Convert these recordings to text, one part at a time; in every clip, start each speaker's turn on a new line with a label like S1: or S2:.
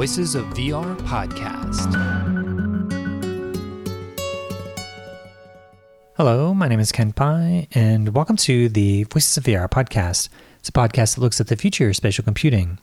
S1: Voices of VR podcast.
S2: Hello, my name is Kent Bye, and welcome to the Voices of VR podcast. It's a podcast that looks at the future of spatial computing.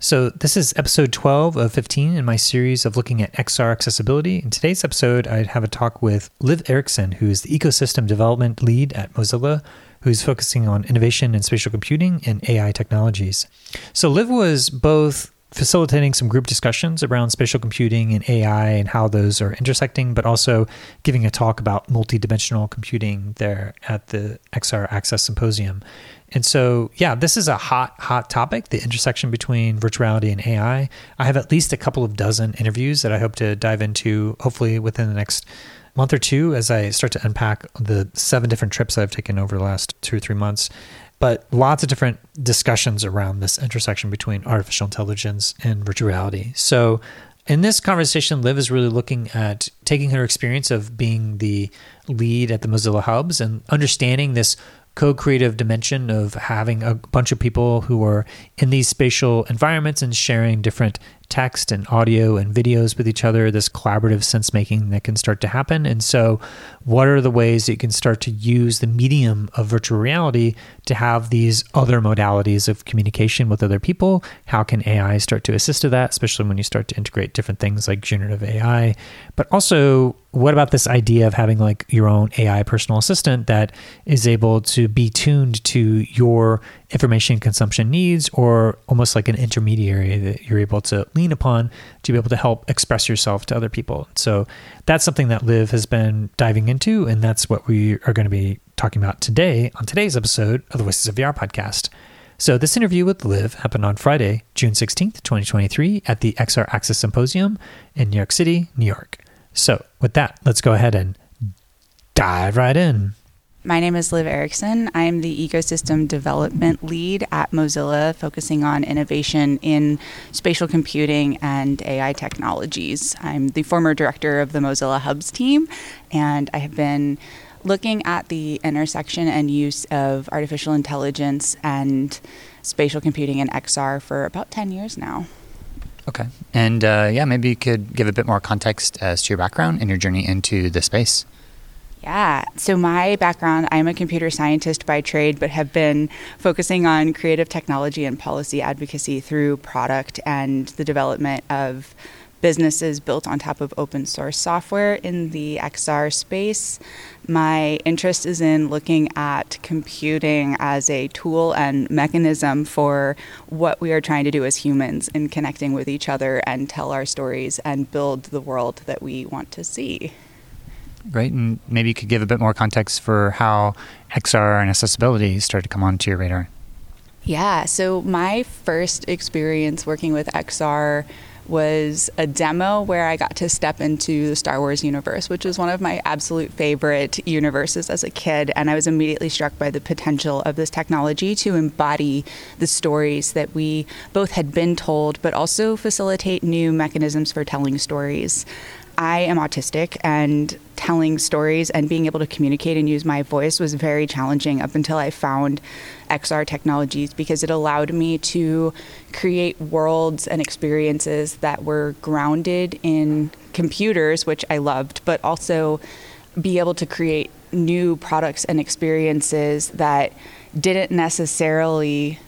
S2: So, this is episode 12 of 15 in my series of looking at XR accessibility. In today's episode, I'd have a talk with Liv Erickson, who is the ecosystem development lead at Mozilla, who's focusing on innovation in spatial computing and AI technologies. So, Liv was both facilitating some group discussions around spatial computing and AI and how those are intersecting, but also giving a talk about multidimensional computing there at the XR Access Symposium. And so, yeah, this is a hot, hot topic the intersection between virtuality and AI. I have at least a couple of dozen interviews that I hope to dive into, hopefully within the next month or two, as I start to unpack the seven different trips I've taken over the last two or three months. But lots of different discussions around this intersection between artificial intelligence and virtual reality. So, in this conversation, Liv is really looking at taking her experience of being the lead at the Mozilla Hubs and understanding this co-creative dimension of having a bunch of people who are in these spatial environments and sharing different text and audio and videos with each other, this collaborative sense making that can start to happen. And so, what are the ways that you can start to use the medium of virtual reality to have these other modalities of communication with other people? How can AI start to assist to that, especially when you start to integrate different things like generative AI? But also, what about this idea of having like your own AI personal assistant that is able to be tuned to your information consumption needs or almost like an intermediary that you're able to lean upon to be able to help express yourself to other people. So that's something that Liv has been diving into, and that's what we are going to be talking about today on today's episode of the Voices of VR podcast. So this interview with Liv happened on Friday, June 16th, 2023 at the XR Access Symposium in New York City, New York. So with that, let's go ahead and dive right in.
S3: My name is Liv Erickson. I'm the ecosystem development lead at Mozilla, focusing on innovation in spatial computing and AI technologies. I'm the former director of the Mozilla Hubs team, and I have been looking at the intersection and use of artificial intelligence and spatial computing and XR for about 10 years now.
S4: Okay. And uh, yeah, maybe you could give a bit more context as to your background and your journey into the space.
S3: Yeah. So, my background I'm a computer scientist by trade, but have been focusing on creative technology and policy advocacy through product and the development of businesses built on top of open source software in the XR space. My interest is in looking at computing as a tool and mechanism for what we are trying to do as humans in connecting with each other and tell our stories and build the world that we want to see.
S4: Great. And maybe you could give a bit more context for how XR and accessibility started to come onto your radar.
S3: Yeah. So, my first experience working with XR was a demo where I got to step into the Star Wars universe, which was one of my absolute favorite universes as a kid. And I was immediately struck by the potential of this technology to embody the stories that we both had been told, but also facilitate new mechanisms for telling stories. I am autistic, and telling stories and being able to communicate and use my voice was very challenging up until I found XR technologies because it allowed me to create worlds and experiences that were grounded in computers, which I loved, but also be able to create new products and experiences that didn't necessarily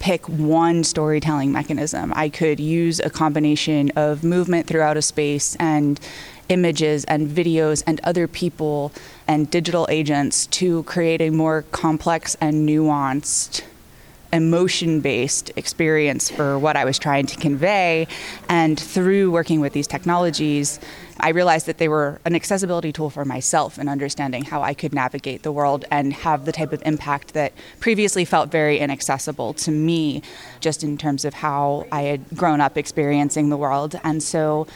S3: pick one storytelling mechanism. I could use a combination of movement throughout a space and images and videos and other people and digital agents to create a more complex and nuanced emotion based experience for what I was trying to convey. And through working with these technologies, I realized that they were an accessibility tool for myself in understanding how I could navigate the world and have the type of impact that previously felt very inaccessible to me, just in terms of how I had grown up experiencing the world. And so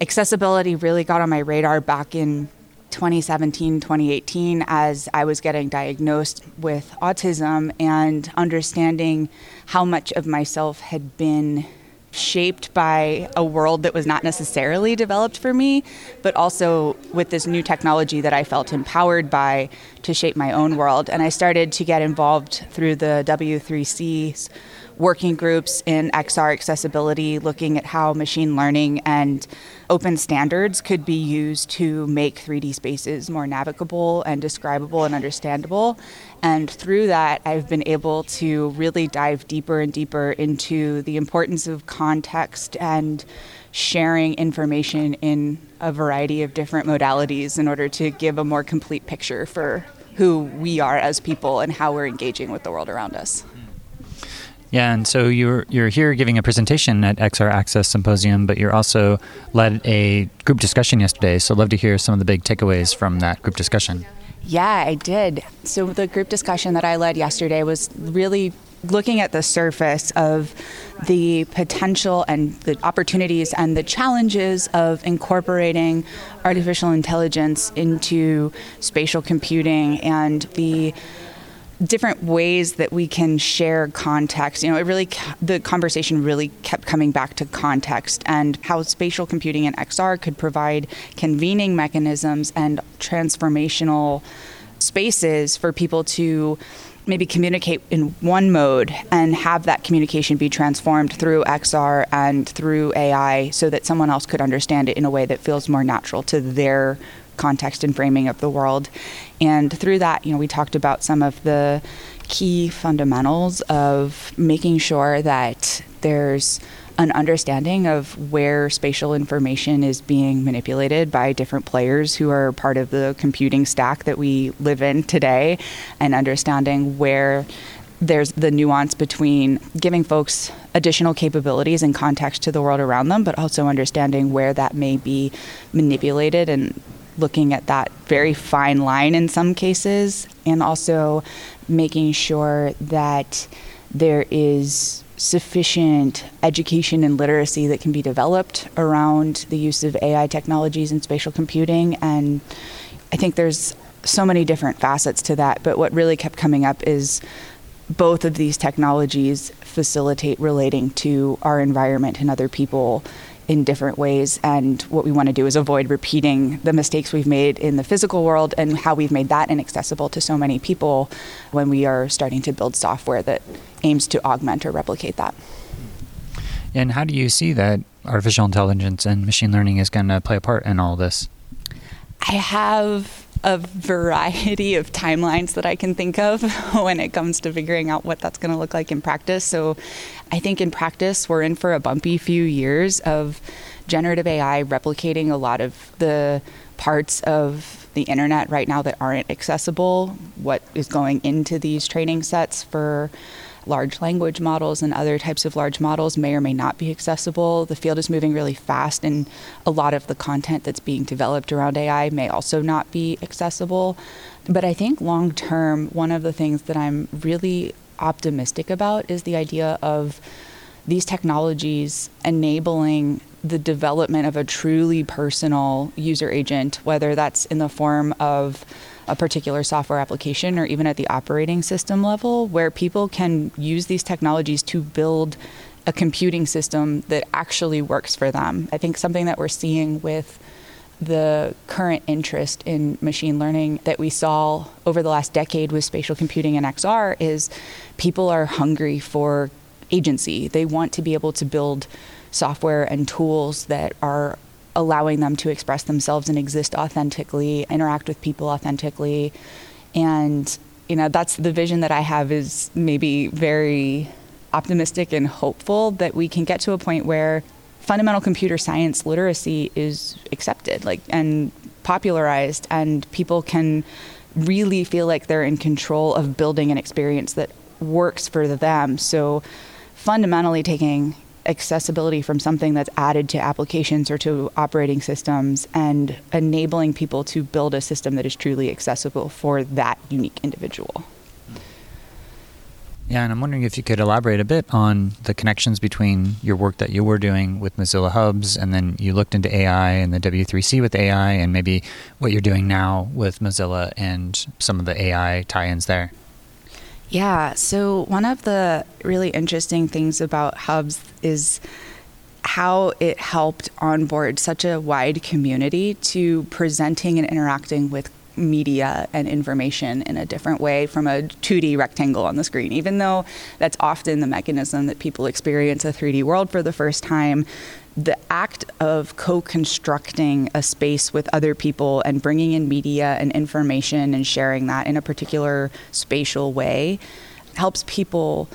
S3: accessibility really got on my radar back in 2017, 2018, as I was getting diagnosed with autism and understanding how much of myself had been shaped by a world that was not necessarily developed for me, but also with this new technology that I felt empowered by to shape my own world. And I started to get involved through the W3C's working groups in XR accessibility, looking at how machine learning and open standards could be used to make 3D spaces more navigable and describable and understandable. And through that, I've been able to really dive deeper and deeper into the importance of context and sharing information in a variety of different modalities in order to give a more complete picture for who we are as people and how we're engaging with the world around us.
S4: Yeah, and so you're you're here giving a presentation at XR Access Symposium, but you're also led a group discussion yesterday. So I'd love to hear some of the big takeaways from that group discussion.
S3: Yeah, I did. So the group discussion that I led yesterday was really looking at the surface of the potential and the opportunities and the challenges of incorporating artificial intelligence into spatial computing and the different ways that we can share context. You know, it really the conversation really kept coming back to context and how spatial computing and XR could provide convening mechanisms and transformational spaces for people to maybe communicate in one mode and have that communication be transformed through XR and through AI so that someone else could understand it in a way that feels more natural to their context and framing of the world. And through that, you know, we talked about some of the key fundamentals of making sure that there's an understanding of where spatial information is being manipulated by different players who are part of the computing stack that we live in today, and understanding where there's the nuance between giving folks additional capabilities and context to the world around them, but also understanding where that may be manipulated and looking at that very fine line in some cases, and also making sure that there is sufficient education and literacy that can be developed around the use of AI technologies and spatial computing. And I think there's so many different facets to that, but what really kept coming up is both of these technologies facilitate relating to our environment and other people in different ways. And what we want to do is avoid repeating the mistakes we've made in the physical world and how we've made that inaccessible to so many people when we are starting to build software that aims to augment or replicate that.
S4: And how do you see that artificial intelligence and machine learning is going to play a part in all this?
S3: I have a variety of timelines that I can think of when it comes to figuring out what that's going to look like in practice. So I think in practice, we're in for a bumpy few years of generative AI replicating a lot of the parts of the internet right now that aren't accessible, what is going into these training sets for large language models and other types of large models may or may not be accessible. The field is moving really fast, and a lot of the content that's being developed around AI may also not be accessible. But I think long term, one of the things that I'm really optimistic about is the idea of these technologies enabling the development of a truly personal user agent, whether that's in the form of a particular software application or even at the operating system level, where people can use these technologies to build a computing system that actually works for them. I think something that we're seeing with the current interest in machine learning that we saw over the last decade with spatial computing and XR is people are hungry for agency. They want to be able to build software and tools that are allowing them to express themselves and exist authentically, interact with people authentically. And, you know, that's the vision that I have is maybe very optimistic and hopeful that we can get to a point where fundamental computer science literacy is accepted like and popularized and people can really feel like they're in control of building an experience that works for them so fundamentally taking accessibility from something that's added to applications or to operating systems and enabling people to build a system that is truly accessible for that unique individual.
S4: Yeah, and I'm wondering if you could elaborate a bit on the connections between your work that you were doing with Mozilla Hubs and then you looked into AI and the W3C with AI and maybe what you're doing now with Mozilla and some of the AI tie ins there.
S3: Yeah. So, one of the really interesting things about hubs is how it helped onboard such a wide community to presenting and interacting with media and information in a different way from a 2D rectangle on the screen. Even though that's often the mechanism that people experience a 3D world for the first time, the act of co constructing a space with other people and bringing in media and information and sharing that in a particular spatial way helps people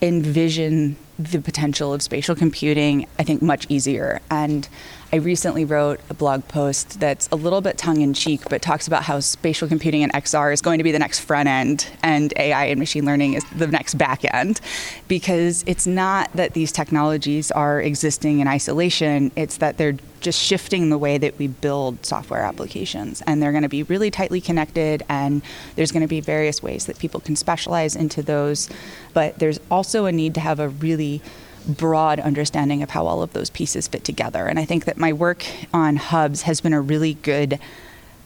S3: envision the potential of spatial computing, I think, much easier. And I recently wrote a blog post that's a little bit tongue in cheek, but talks about how spatial computing and XR is going to be the next front end and AI and machine learning is the next back end. Because it's not that these technologies are existing in isolation, it's that they're just shifting the way that we build software applications. And they're going to be really tightly connected, and there's going to be various ways that people can specialize into those. But there's also a need to have a really broad understanding of how all of those pieces fit together. And I think that my work on hubs has been a really good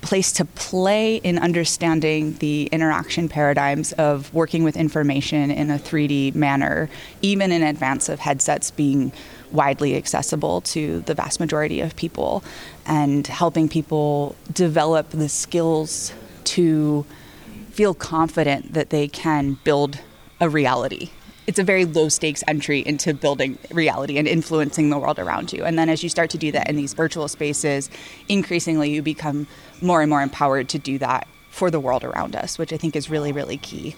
S3: place to play in understanding the interaction paradigms of working with information in a 3D manner, even in advance of headsets being widely accessible to the vast majority of people, and helping people develop the skills to feel confident that they can build a reality it's a very low stakes entry into building reality and influencing the world around you. And then as you start to do that in these virtual spaces, increasingly you become more and more empowered to do that for the world around us, which I think is really, really key.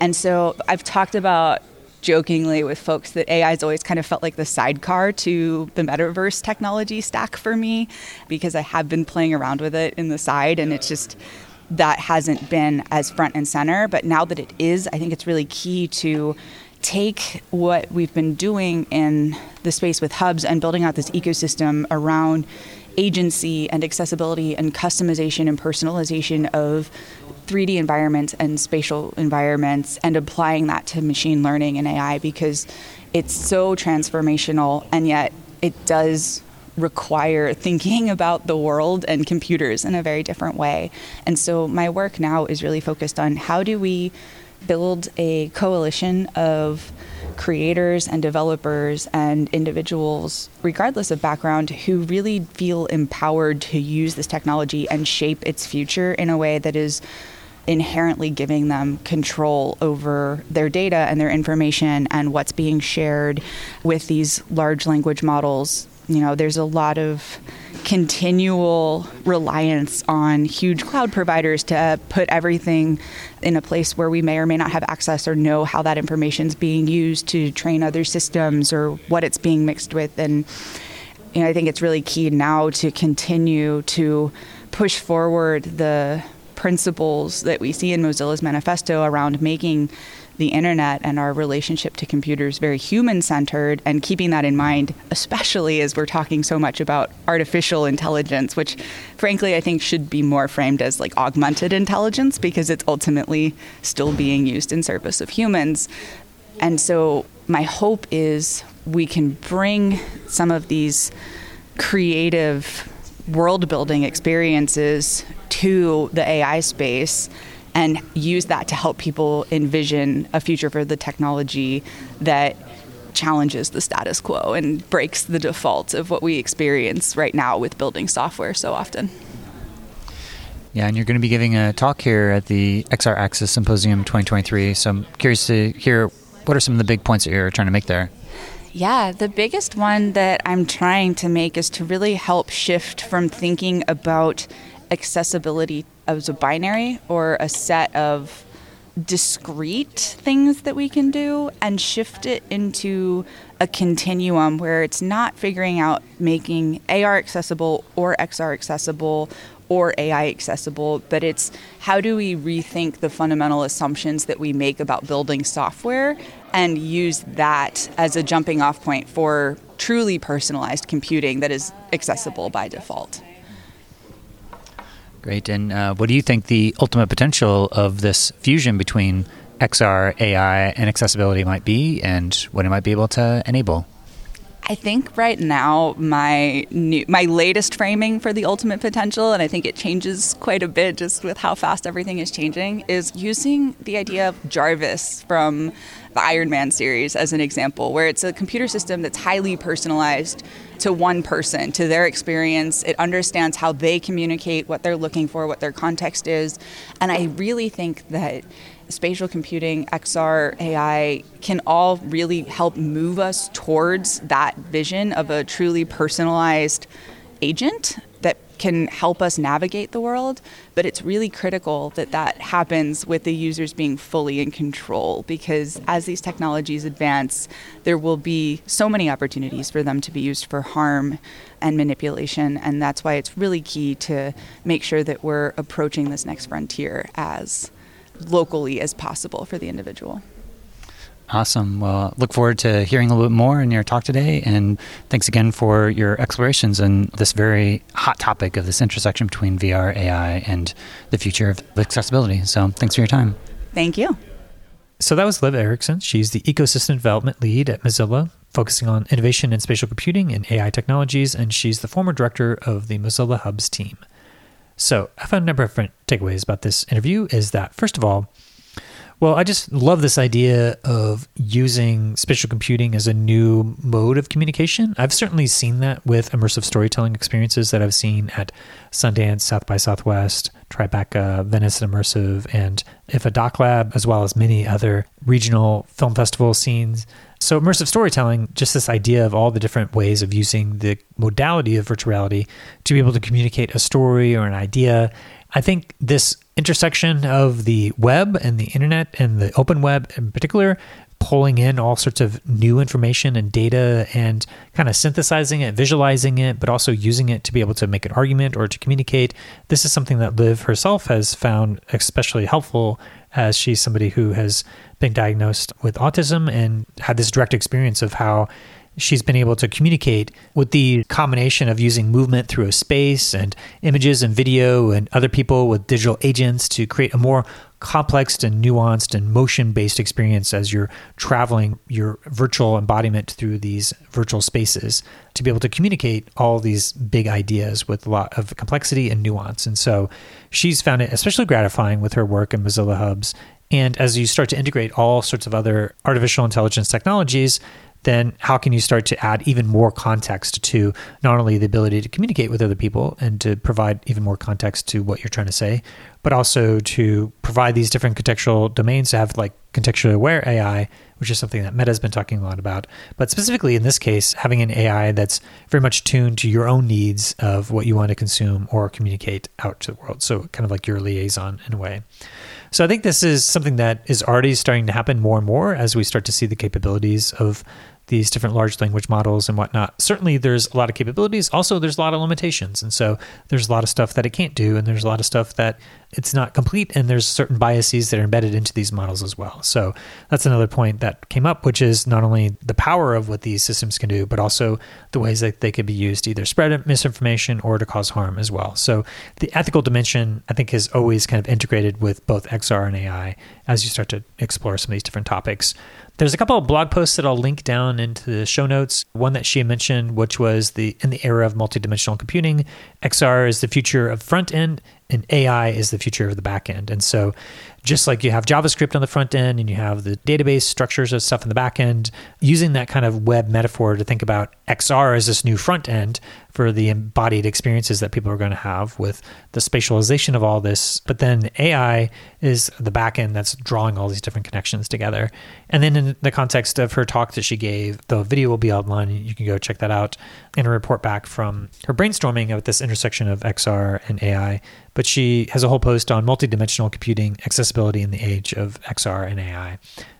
S3: And so I've talked about jokingly with folks that AI has always kind of felt like the sidecar to the metaverse technology stack for me because I have been playing around with it in the side and it's just that hasn't been as front and center. But now that it is, I think it's really key to take what we've been doing in the space with hubs and building out this ecosystem around agency and accessibility and customization and personalization of 3D environments and spatial environments and applying that to machine learning and AI because it's so transformational and yet it does require thinking about the world and computers in a very different way. And so my work now is really focused on how do we build a coalition of creators and developers and individuals, regardless of background, who really feel empowered to use this technology and shape its future in a way that is inherently giving them control over their data and their information and what's being shared with these large language models. You know, there's a lot of continual reliance on huge cloud providers to put everything in a place where we may or may not have access or know how that information is being used to train other systems or what it's being mixed with. And you know, I think it's really key now to continue to push forward the principles that we see in Mozilla's manifesto around making the internet and our relationship to computers very human centered and keeping that in mind, especially as we're talking so much about artificial intelligence, which frankly I think should be more framed as like augmented intelligence because it's ultimately still being used in service of humans. And so my hope is we can bring some of these creative world building experiences to the AI space and use that to help people envision a future for the technology that challenges the status quo and breaks the default of what we experience right now with building software so often.
S4: Yeah, and you're going to be giving a talk here at the XR Access Symposium 2023. So I'm curious to hear what are some of the big points that you're trying to make there?
S3: Yeah, the biggest one that I'm trying to make is to really help shift from thinking about accessibility as a binary or a set of discrete things that we can do and shift it into a continuum where it's not figuring out making AR accessible or XR accessible or AI accessible, but it's how do we rethink the fundamental assumptions that we make about building software and use that as a jumping off point for truly personalized computing that is accessible by default.
S4: Great. And uh, what do you think the ultimate potential of this fusion between XR, AI, and accessibility might be, and what it might be able to enable?
S3: I think right now my new, my latest framing for the ultimate potential, and I think it changes quite a bit just with how fast everything is changing, is using the idea of Jarvis from the Iron Man series as an example, where it's a computer system that's highly personalized to one person, to their experience. It understands how they communicate, what they're looking for, what their context is, and I really think that spatial computing, XR, AI can all really help move us towards that vision of a truly personalized agent that can help us navigate the world. But it's really critical that that happens with the users being fully in control because as these technologies advance, there will be so many opportunities for them to be used for harm and manipulation. And that's why it's really key to make sure that we're approaching this next frontier as locally as possible for the individual.
S4: Awesome. Well, look forward to hearing a little bit more in your talk today. And thanks again for your explorations in this very hot topic of this intersection between VR, AI, and the future of accessibility. So thanks for your time.
S3: Thank you.
S2: So that was Liv Erickson. She's the ecosystem development lead at Mozilla, focusing on innovation in spatial computing and AI technologies. And she's the former director of the Mozilla Hubs team. So I found a number of different takeaways about this interview is that, first of all, well, I just love this idea of using spatial computing as a new mode of communication. I've certainly seen that with immersive storytelling experiences that I've seen at Sundance, South by Southwest, Tribeca, Venice and Immersive, and IDFA Doc Lab, as well as many other regional film festival scenes. So, immersive storytelling, just this idea of all the different ways of using the modality of virtual reality to be able to communicate a story or an idea. I think this intersection of the web and the internet and the open web in particular pulling in all sorts of new information and data and kind of synthesizing it, visualizing it, but also using it to be able to make an argument or to communicate. This is something that Liv herself has found especially helpful as she's somebody who has been diagnosed with autism and had this direct experience of how she's been able to communicate with the combination of using movement through a space and images and video and other people with digital agents to create a more complex and nuanced and motion based experience as you're traveling your virtual embodiment through these virtual spaces to be able to communicate all these big ideas with a lot of complexity and nuance. And so she's found it especially gratifying with her work in Mozilla Hubs. And as you start to integrate all sorts of other artificial intelligence technologies, then how can you start to add even more context to not only the ability to communicate with other people and to provide even more context to what you're trying to say, but also to provide these different contextual domains to have like contextually aware AI, which is something that Meta's been talking a lot about. But specifically in this case, having an AI that's very much tuned to your own needs of what you want to consume or communicate out to the world. So kind of like your liaison in a way. So I think this is something that is already starting to happen more and more as we start to see the capabilities of these different large language models and whatnot. Certainly, there's a lot of capabilities. Also, there's a lot of limitations. And so, there's a lot of stuff that it can't do, and there's a lot of stuff that it's not complete, and there's certain biases that are embedded into these models as well. So, that's another point that came up, which is not only the power of what these systems can do, but also the ways that they could be used to either spread misinformation or to cause harm as well. So, the ethical dimension, I think, is always kind of integrated with both XR and AI as you start to explore some of these different topics. There's a couple of blog posts that I'll link down into the show notes. One that she mentioned, which was the in the era of multidimensional computing, XR is the future of front end and AI is the future of the back end. And so just like you have JavaScript on the front end and you have the database structures of stuff in the back end, using that kind of web metaphor to think about XR as this new front end for the embodied experiences that people are going to have with the spatialization of all this. But then AI is the back end that's drawing all these different connections together. And then in the context of her talk that she gave, the video will be online. You can go check that out and a report back from her brainstorming of this intersection of XR and AI. But she has a whole post on multidimensional computing, accessibility in the age of XR and AI.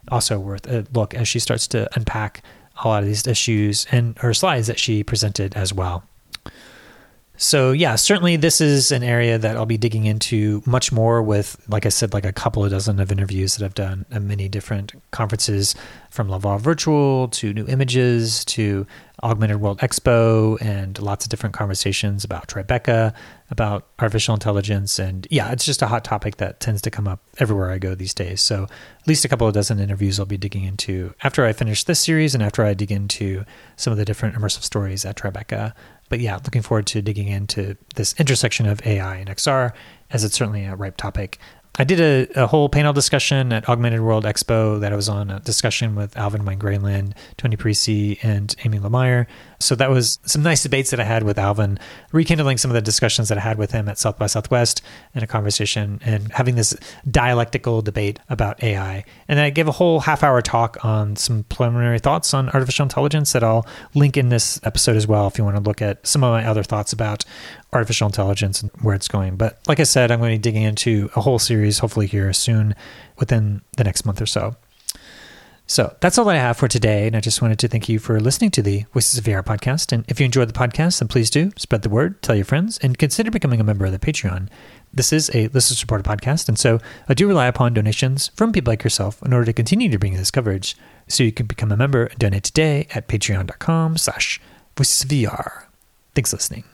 S2: Also worth a look as she starts to unpack a lot of these issues and her slides that she presented as well. So yeah, certainly this is an area that I'll be digging into much more with, like I said, like a couple of dozen of interviews that I've done at many different conferences, from Laval Virtual to New Images to Augmented World Expo and lots of different conversations about Tribeca, about artificial intelligence. And yeah, it's just a hot topic that tends to come up everywhere I go these days. So at least a couple of dozen interviews I'll be digging into after I finish this series and after I dig into some of the different immersive stories at Tribeca. But yeah, looking forward to digging into this intersection of AI and XR as it's certainly a ripe topic. I did a, a, whole panel discussion at Augmented World Expo that I was on a discussion with Alvin Wang Tony Parisi, and Amy LaMeyer. So that was some nice debates that I had with Alvin, rekindling some of the discussions that I had with him at South by Southwest in a conversation and having this dialectical debate about AI. And then I gave a whole half hour talk on some preliminary thoughts on artificial intelligence that I'll link in this episode as well if you want to look at some of my other thoughts about artificial intelligence and where it's going. But like I said, I'm going to be digging into a whole series hopefully here soon within the next month or so. So that's all I have for today. And I just wanted to thank you for listening to the Voices of VR podcast. And if you enjoyed the podcast, then please do spread the word, tell your friends, and consider becoming a member of the Patreon. This is a listener supported podcast. And so I do rely upon donations from people like yourself in order to continue to bring this coverage. So you can become a member and donate today at patreon.com slash voices of VR. Thanks listening.